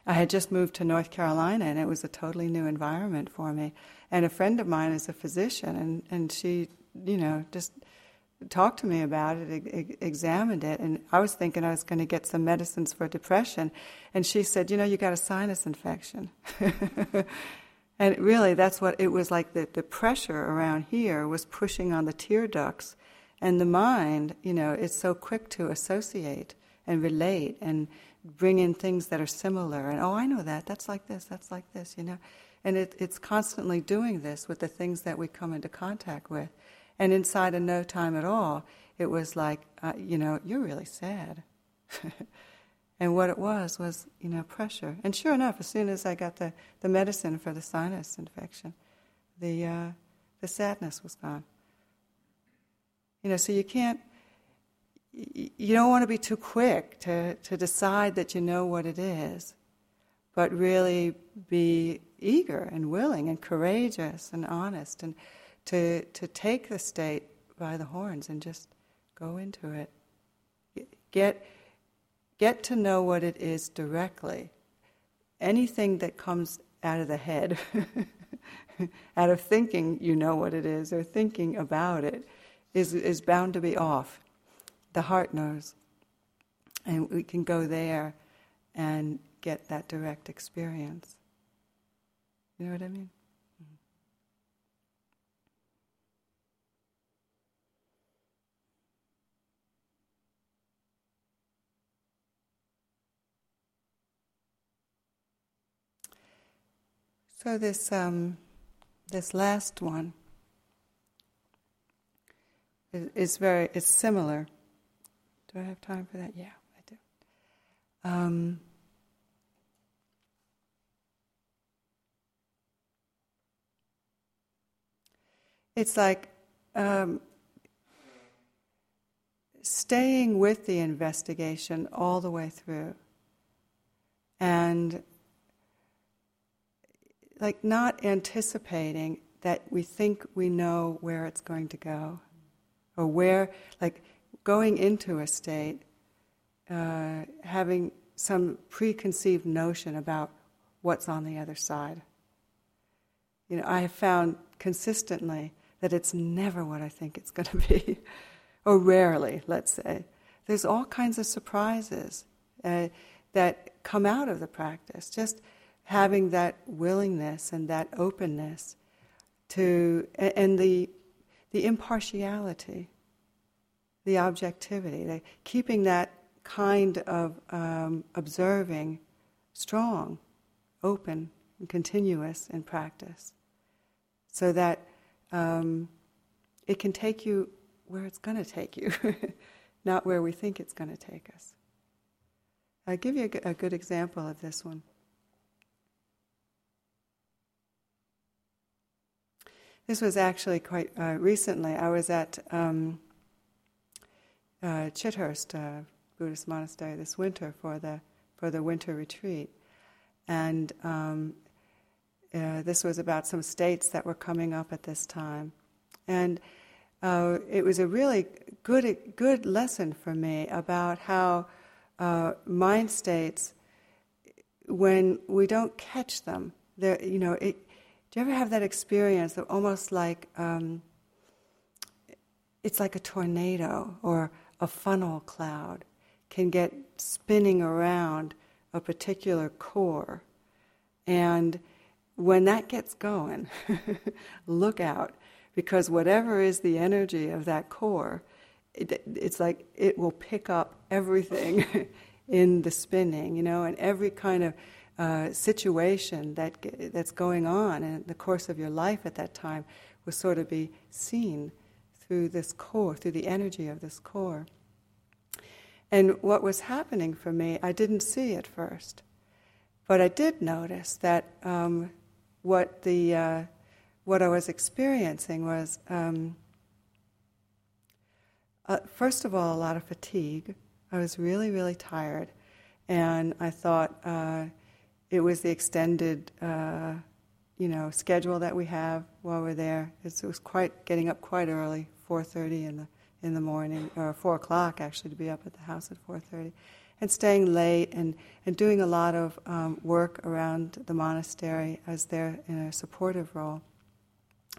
I had just moved to North Carolina, and it was a totally new environment for me. And a friend of mine is a physician, and, and she you know, just talked to me about it, e- examined it, and I was thinking I was going to get some medicines for depression, and she said, "You know, you got a sinus infection." [LAUGHS] and really, that's what it was like. The the pressure around here was pushing on the tear ducts, and the mind, you know, is so quick to associate and relate and bring in things that are similar. And oh, I know that. That's like this. That's like this. You know. And it, it's constantly doing this with the things that we come into contact with. And inside of no time at all, it was like, uh, you know, you're really sad. [LAUGHS] and what it was was, you know, pressure. And sure enough, as soon as I got the, the medicine for the sinus infection, the, uh, the sadness was gone. You know, so you can't, you don't want to be too quick to, to decide that you know what it is, but really be eager and willing and courageous and honest and to, to take the state by the horns and just go into it. Get, get to know what it is directly. Anything that comes out of the head, [LAUGHS] out of thinking you know what it is or thinking about it, is, is bound to be off. The heart knows. And we can go there and get that direct experience. You know what I mean? So this um, this last one is, is, very it's similar. Do I have time for that? Yeah, I do. Um, it's like um, staying with the investigation all the way through, and like not anticipating that we think we know where it's going to go, or where, like going into a state, uh, having some preconceived notion about what's on the other side. You know, I have found consistently that it's never what I think it's going [LAUGHS] to be, or rarely, let's say. There's all kinds of surprises uh, that come out of the practice. Just having that willingness and that openness to, and the, the impartiality, the objectivity, the, keeping that kind of um, observing strong, open, and continuous in practice, so that um, it can take you where it's going to take you, [LAUGHS] not where we think it's going to take us. I'll give you a, a good example of this one. This was actually quite uh, recently. I was at um, uh, Chithurst uh, Buddhist monastery this winter for the for the winter retreat, and um, uh, this was about some states that were coming up at this time, and uh, it was a really good good lesson for me about how uh, mind states, when we don't catch them, there you know it do you ever have that experience of almost like um, it's like a tornado or a funnel cloud can get spinning around a particular core? And when that gets going, [LAUGHS] look out, because whatever is the energy of that core, it, it's like it will pick up everything [LAUGHS] in the spinning, you know, and every kind of uh, situation that that's going on in the course of your life at that time will sort of be seen through this core, through the energy of this core. And what was happening for me, I didn't see at first, but I did notice that um, what the uh, what I was experiencing was um, uh, first of all a lot of fatigue. I was really really tired, and I thought uh, it was the extended, uh, you know, schedule that we have while we're there. It was quite getting up quite early, 4:30 in the in the morning, or 4 o'clock actually, to be up at the house at 4:30, and staying late and and doing a lot of um, work around the monastery as they're in a supportive role,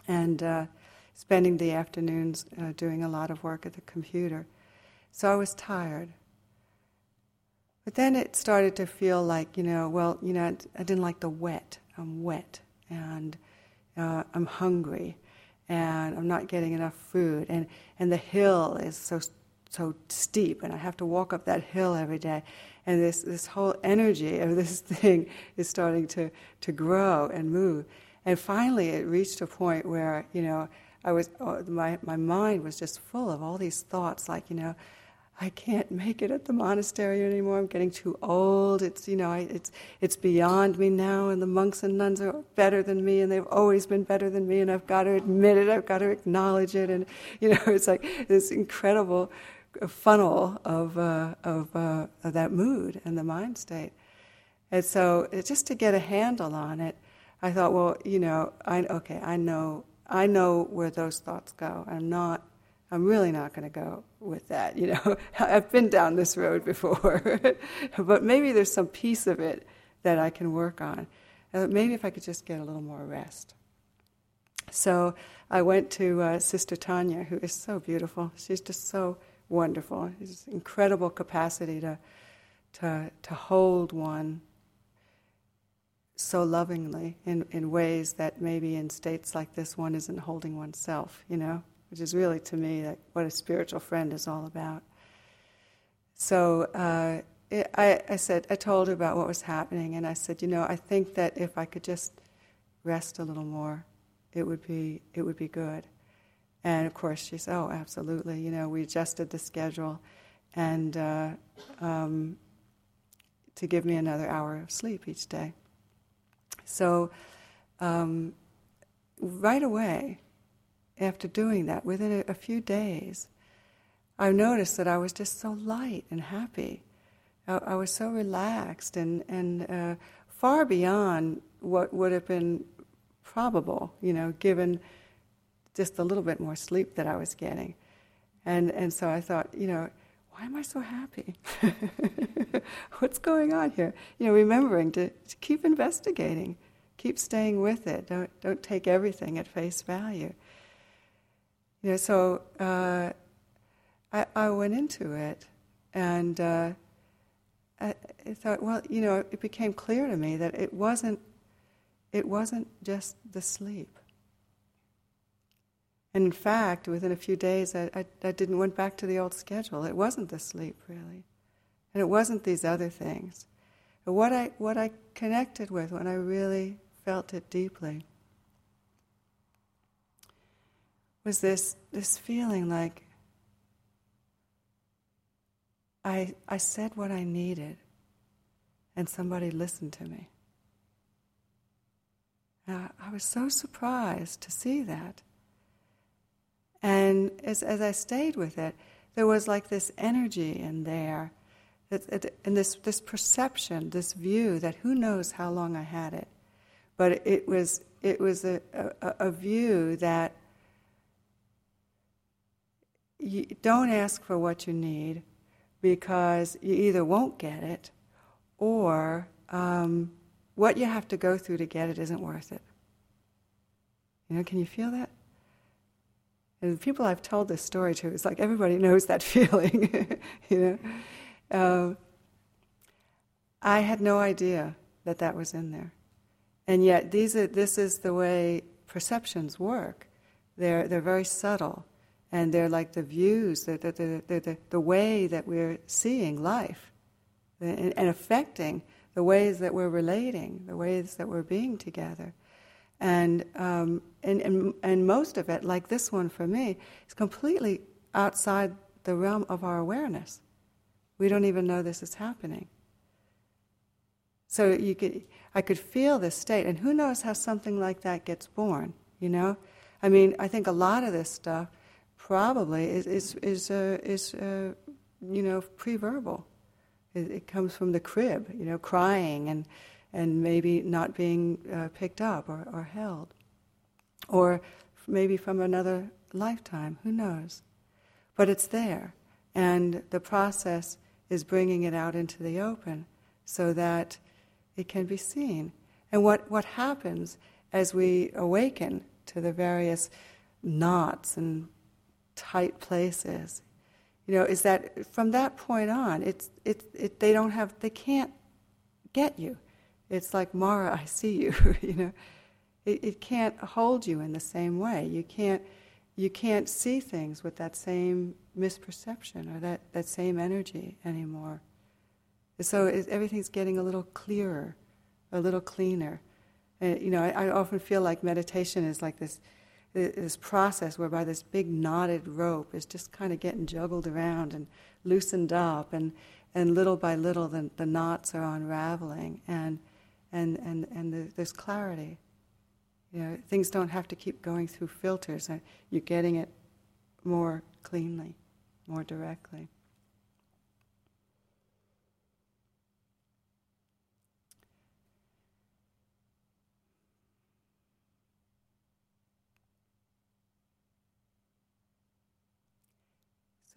and uh, spending the afternoons uh, doing a lot of work at the computer. So I was tired. But then it started to feel like, you know, well, you know, I didn't like the wet. I'm wet and uh, I'm hungry and I'm not getting enough food and, and the hill is so so steep and I have to walk up that hill every day and this, this whole energy of this [LAUGHS] thing is starting to, to grow and move. And finally it reached a point where, you know, I was, oh, my, my mind was just full of all these thoughts like, you know, I can't make it at the monastery anymore. I'm getting too old. It's you know, I, it's it's beyond me now. And the monks and nuns are better than me, and they've always been better than me. And I've got to admit it. I've got to acknowledge it. And you know, [LAUGHS] it's like this incredible funnel of uh, of, uh, of that mood and the mind state. And so, just to get a handle on it, I thought, well, you know, I okay, I know, I know where those thoughts go. I'm not I'm really not going to go with that. You know, [LAUGHS] I've been down this road before, [LAUGHS] but maybe there's some piece of it that I can work on. Uh, maybe if I could just get a little more rest. So I went to uh, Sister Tanya, who is so beautiful. She's just so wonderful. She's incredible capacity to to to hold one so lovingly in, in ways that maybe in states like this one isn't holding oneself, you know which is really to me like what a spiritual friend is all about. So uh, it, I, I said, I told her about what was happening, and I said, you know, I think that if I could just rest a little more, it would be it would be good. And of course, she said, oh, absolutely. You know, we adjusted the schedule, and uh, um, to give me another hour of sleep each day. So um, right away, after doing that, within a, a few days, I noticed that I was just so light and happy. I, I was so relaxed and, and uh, far beyond what would have been probable, you know, given just a little bit more sleep that I was getting. And, and so I thought, you know, why am I so happy? [LAUGHS] What's going on here? You know, remembering to, to keep investigating, keep staying with it. Don't, don't take everything at face value. You know, so uh, I, I went into it and uh, I, I thought, well, you know, it became clear to me that it wasn't, it wasn't just the sleep. And in fact, within a few days, I, I, I, didn't went back to the old schedule. It wasn't the sleep, really. And it wasn't these other things. But what I, what I connected with when I really felt it deeply, was this, this feeling like I, I said what I needed and somebody listened to me. Uh, I was so surprised to see that. And as, as I stayed with it, there was like this energy in there, and this, this perception, this view that who knows how long I had it. But it was, it was a, a, a view that you don't ask for what you need because you either won't get it or um, what you have to go through to get it isn't worth it. You know, can you feel that? And people I've told this story to, it's like everybody [LAUGHS] knows that feeling. [LAUGHS] you know, uh, I had no idea that that was in there, and yet these are, this is the way perceptions work. They're they're very subtle, and they're like the views, the the the, the, the way that we're seeing life and, and affecting the ways that we're relating, the ways that we're being together. And, um, and, and, and most of it, like this one for me, is completely outside the realm of our awareness. We don't even know this is happening. So you could, I could feel this state, and who knows how something like that gets born, you know? I mean, I think a lot of this stuff probably is, is, is, uh, is uh, you know, pre-verbal. It, it, comes from the crib, you know, crying and, and maybe not being uh, picked up or, or held. Or maybe from another lifetime, who knows? But it's there. And the process is bringing it out into the open so that it can be seen. And what, what happens as we awaken to the various knots and tight places you know, is that from that point on, it's, it, it, they don't have, they can't get you. It's like, Mara, I see you, [LAUGHS] you know. It, it can't hold you in the same way. You can't, you can't see things with that same misperception or that, that same energy anymore. So it, everything's getting a little clearer, a little cleaner. And, you know, I, I often feel like meditation is like this this process whereby this big knotted rope is just kind of getting juggled around and loosened up, and, and little by little the, the knots are unraveling, and, and, and, and the, there's clarity. You know, things don't have to keep going through filters, uh, you're getting it more cleanly, more directly.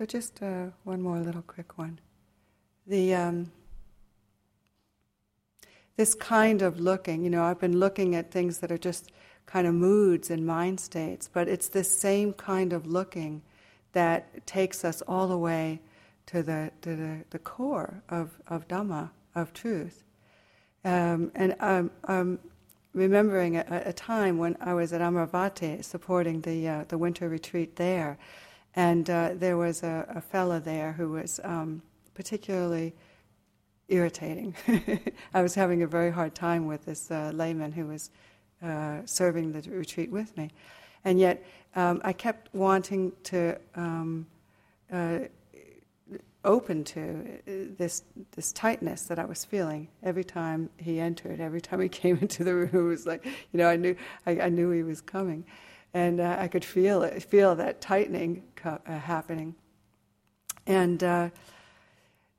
So just uh, one more little quick one. The um, this kind of looking, you know, I've been looking at things that are just kind of moods and mind states, but it's this same kind of looking that takes us all the way to the to the, the core of, of Dhamma, of truth. Um, and I'm, I'm remembering a, a, time when I was at Amaravati supporting the uh, the winter retreat there and uh, there was a, a fella there who was um, particularly irritating. [LAUGHS] I was having a very hard time with this uh, layman who was uh, serving the retreat with me. And yet, um, I kept wanting to um, uh, open to uh, this this tightness that I was feeling every time he entered, every time he [LAUGHS] came into the room. It was like, you know, I knew I, I knew he was coming and uh, I could feel it, feel that tightening co- uh, happening. And uh,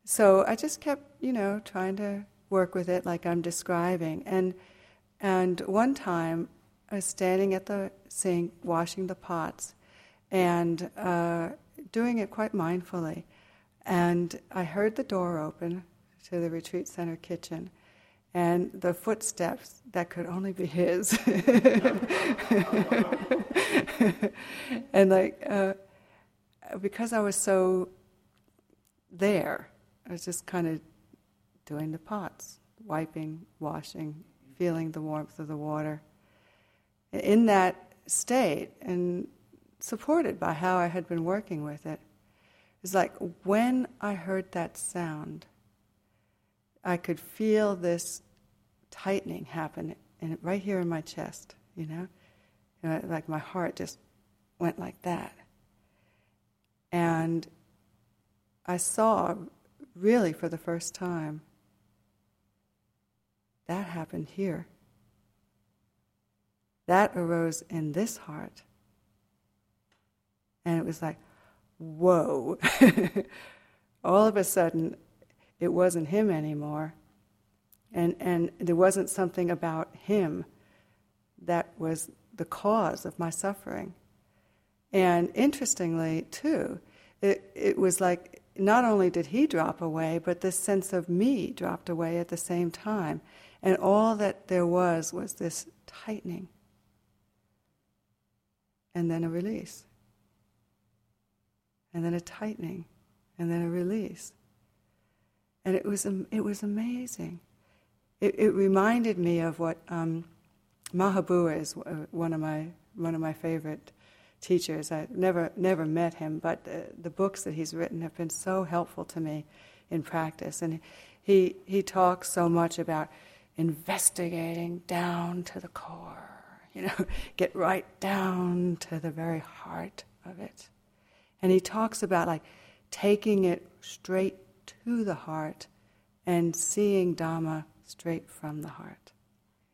so I just kept, you know, trying to work with it like I'm describing. And and one time I was standing at the sink washing the pots, and uh, doing it quite mindfully. And I heard the door open to the retreat center kitchen and the footsteps that could only be his. [LAUGHS] and like, uh, because I was so there, I was just kind of doing the pots, wiping, washing, feeling the warmth of the water. In that state, and supported by how I had been working with it, it's like when I heard that sound, I could feel this tightening happen in, right here in my chest, you know? you know? Like my heart just went like that. And I saw, really for the first time, that happened here. That arose in this heart. And it was like, whoa. [LAUGHS] All of a sudden, it wasn't him anymore. And, and there wasn't something about him that was the cause of my suffering. And interestingly, too, it, it was like not only did he drop away, but this sense of me dropped away at the same time. And all that there was was this tightening and then a release, and then a tightening, and then a release. And it was, it was amazing. It, it reminded me of what um, Mahabua is uh, one of my, one of my favorite teachers. I never, never met him, but the books that he's written have been so helpful to me in practice. And he, he talks so much about investigating down to the core, you know, [LAUGHS] get right down to the very heart of it. And he talks about like taking it straight to the heart and seeing Dhamma straight from the heart.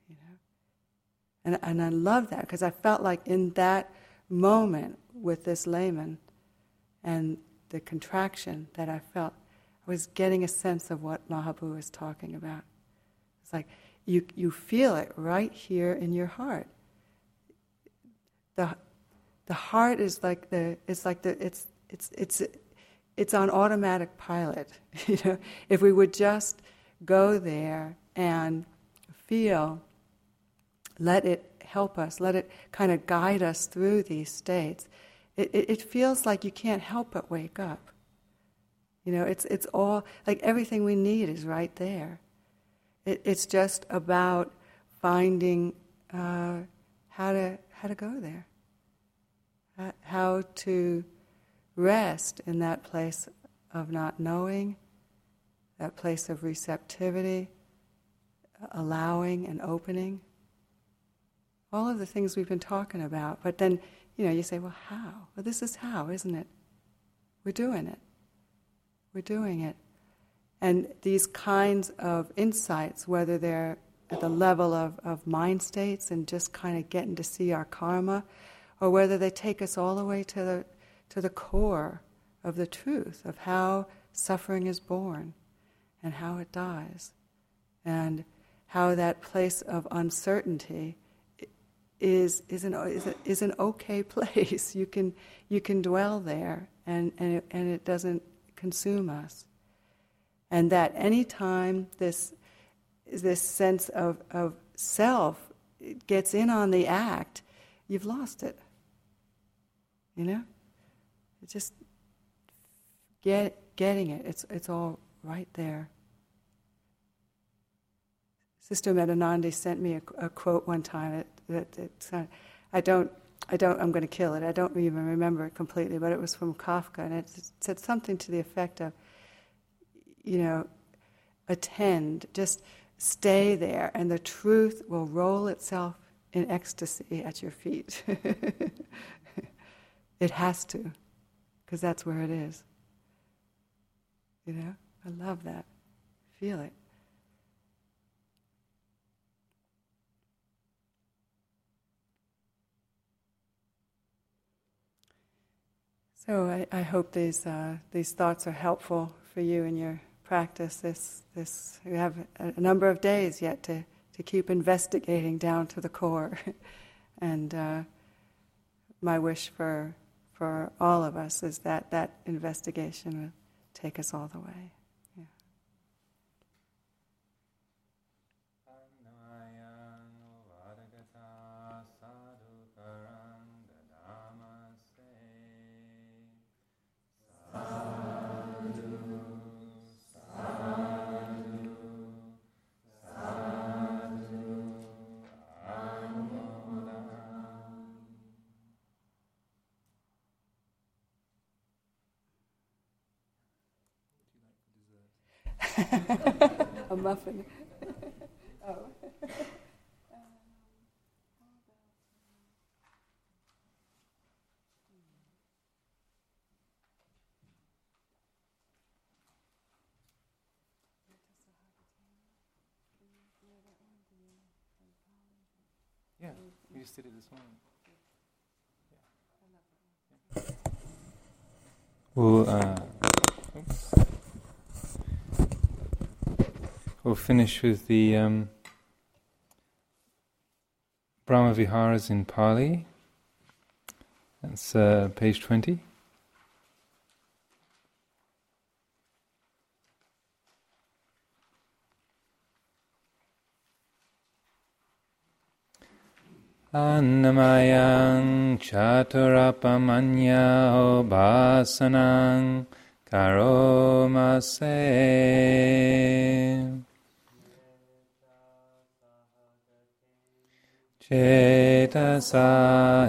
You know? And, and I love that because I felt like in that moment with this layman and the contraction that I felt, I was getting a sense of what Mahabua was talking about. It's like you, you feel it right here in your heart. The, the heart is like the, it's like the, it's, it's, it's, it's on automatic pilot. [LAUGHS] you know, if we would just go there and feel, let it help us, let it kind of guide us through these states, it, it, it feels like you can't help but wake up. You know, it's, it's all, like everything we need is right there. It, it's just about finding uh, how, to, how to go there, how to rest in that place of not knowing, that place of receptivity, allowing and opening. All of the things we've been talking about. But then, you know, you say, well, how? Well, this is how, isn't it? We're doing it. We're doing it. And these kinds of insights, whether they're at the level of, of mind states and just kind of getting to see our karma, or whether they take us all the way to the, to the core of the truth of how suffering is born and how it dies, and how that place of uncertainty is, is, an, is, a, is an okay [LAUGHS] place. You can, you can dwell there, and, and, it, and it doesn't consume us and that anytime this this sense of, of self gets in on the act, you've lost it. You know? Just get, getting it. It's, it's all right there. Sister Medhanandi sent me a, a quote one time that, that, I don't, I don't, I'm going to kill it. I don't even remember it completely, but it was from Kafka, and it said something to the effect of, you know, attend, just stay there, and the truth will roll itself in ecstasy at your feet. [LAUGHS] it has to, because that's where it is. You know, I love that. Feel it. So I, I hope these uh, these thoughts are helpful for you in your practice this, this we have a, number of days yet to, to keep investigating down to the core. [LAUGHS] and uh, my wish for, for all of us is that that investigation will take us all the way. muffin. oh. [LAUGHS] Yeah, we just did it this morning. Yeah. Well, uh, we'll finish with the um, Brahma Viharas in Pali. That's uh, page 20. Annamayang chaturapamanya karomase. Cetasa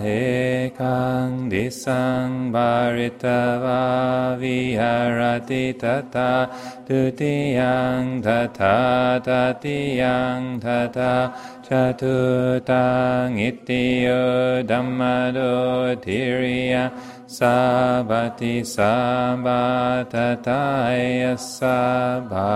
ekang disang baritava viharati tata tutiyang tata tatiyang tata catutang itiyo dhammado tiriya sabati sabatataya sabhavanta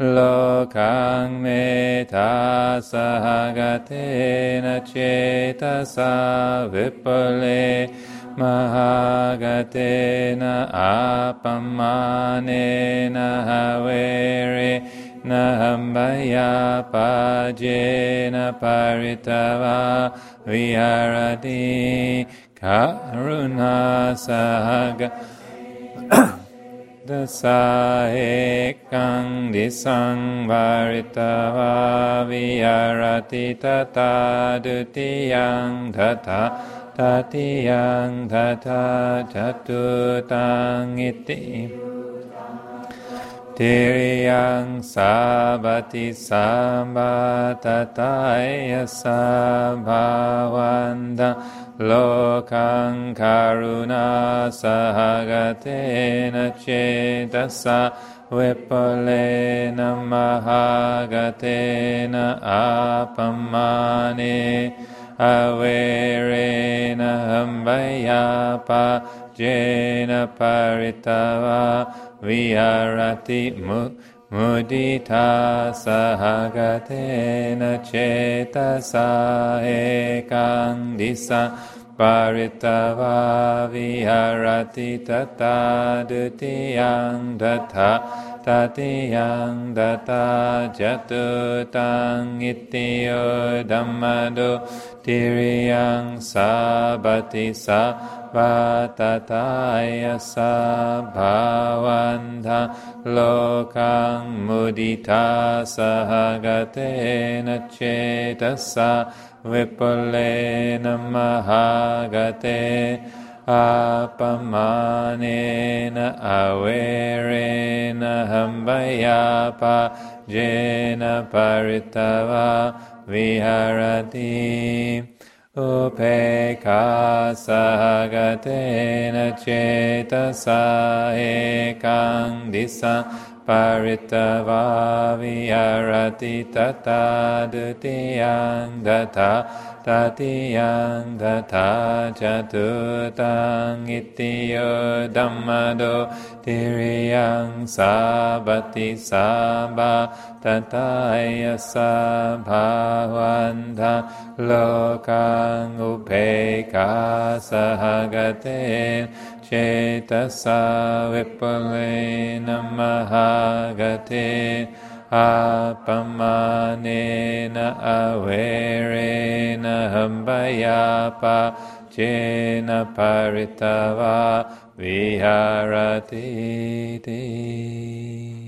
lokang meta sahagatena cetasa vipale mahagatena apamanena havere nahambaya pajena paritava viharati karuna sahaga Dasaekang දසාහෙකං දිසංවරිතවා වියරති තතාදුතියං ධතා තතියං ධතා චතුතං ඉති තේරියං සාබති සම්බා තතය සභාවන්දා karuna sahagatena cetasa vipalena mahagatena apamane averena hambayapa jena paritava viharati mudita sahagatena cetasa ekang disa paritava viharati tata dutiyang data tatiyang data jatutang itiyo dhammado tiriyang sabati sabbatataya sabhavanta lokang mudita sahagatena cetasa vipulena mahagate apamanena averena hambayapa jena paritava viharati upeka sahagatena cetasa Prativa विहरति तथा द्वितीयां तथा ततीयां तथा चतुर्थां इत्यो दम्मदो तिर्यां सा बति सा भा तथा यसा भावन्धा लोकाङ्गुभेका सहगते चेतसा विपुलेन महागतेन आपमानेन अवेरेण हम्बयापा चेन परितवा विहारतीति।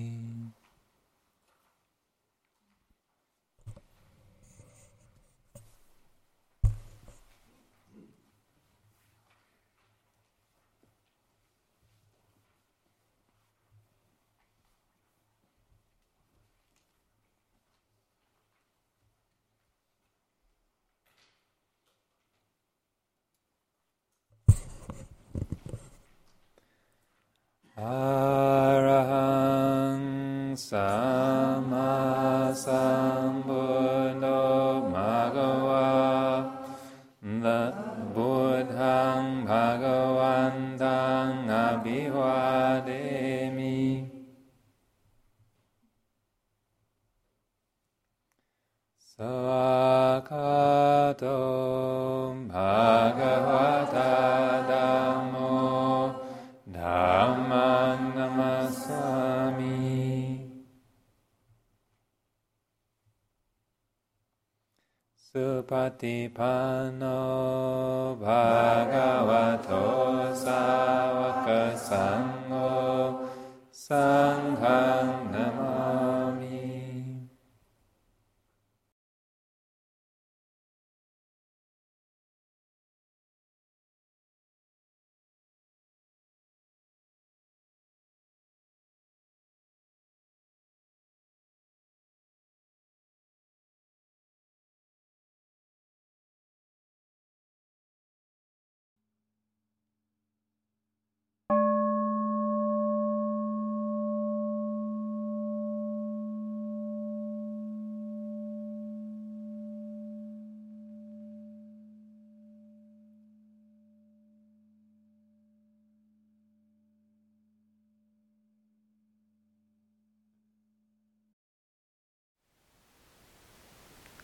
Arahang Supatipanno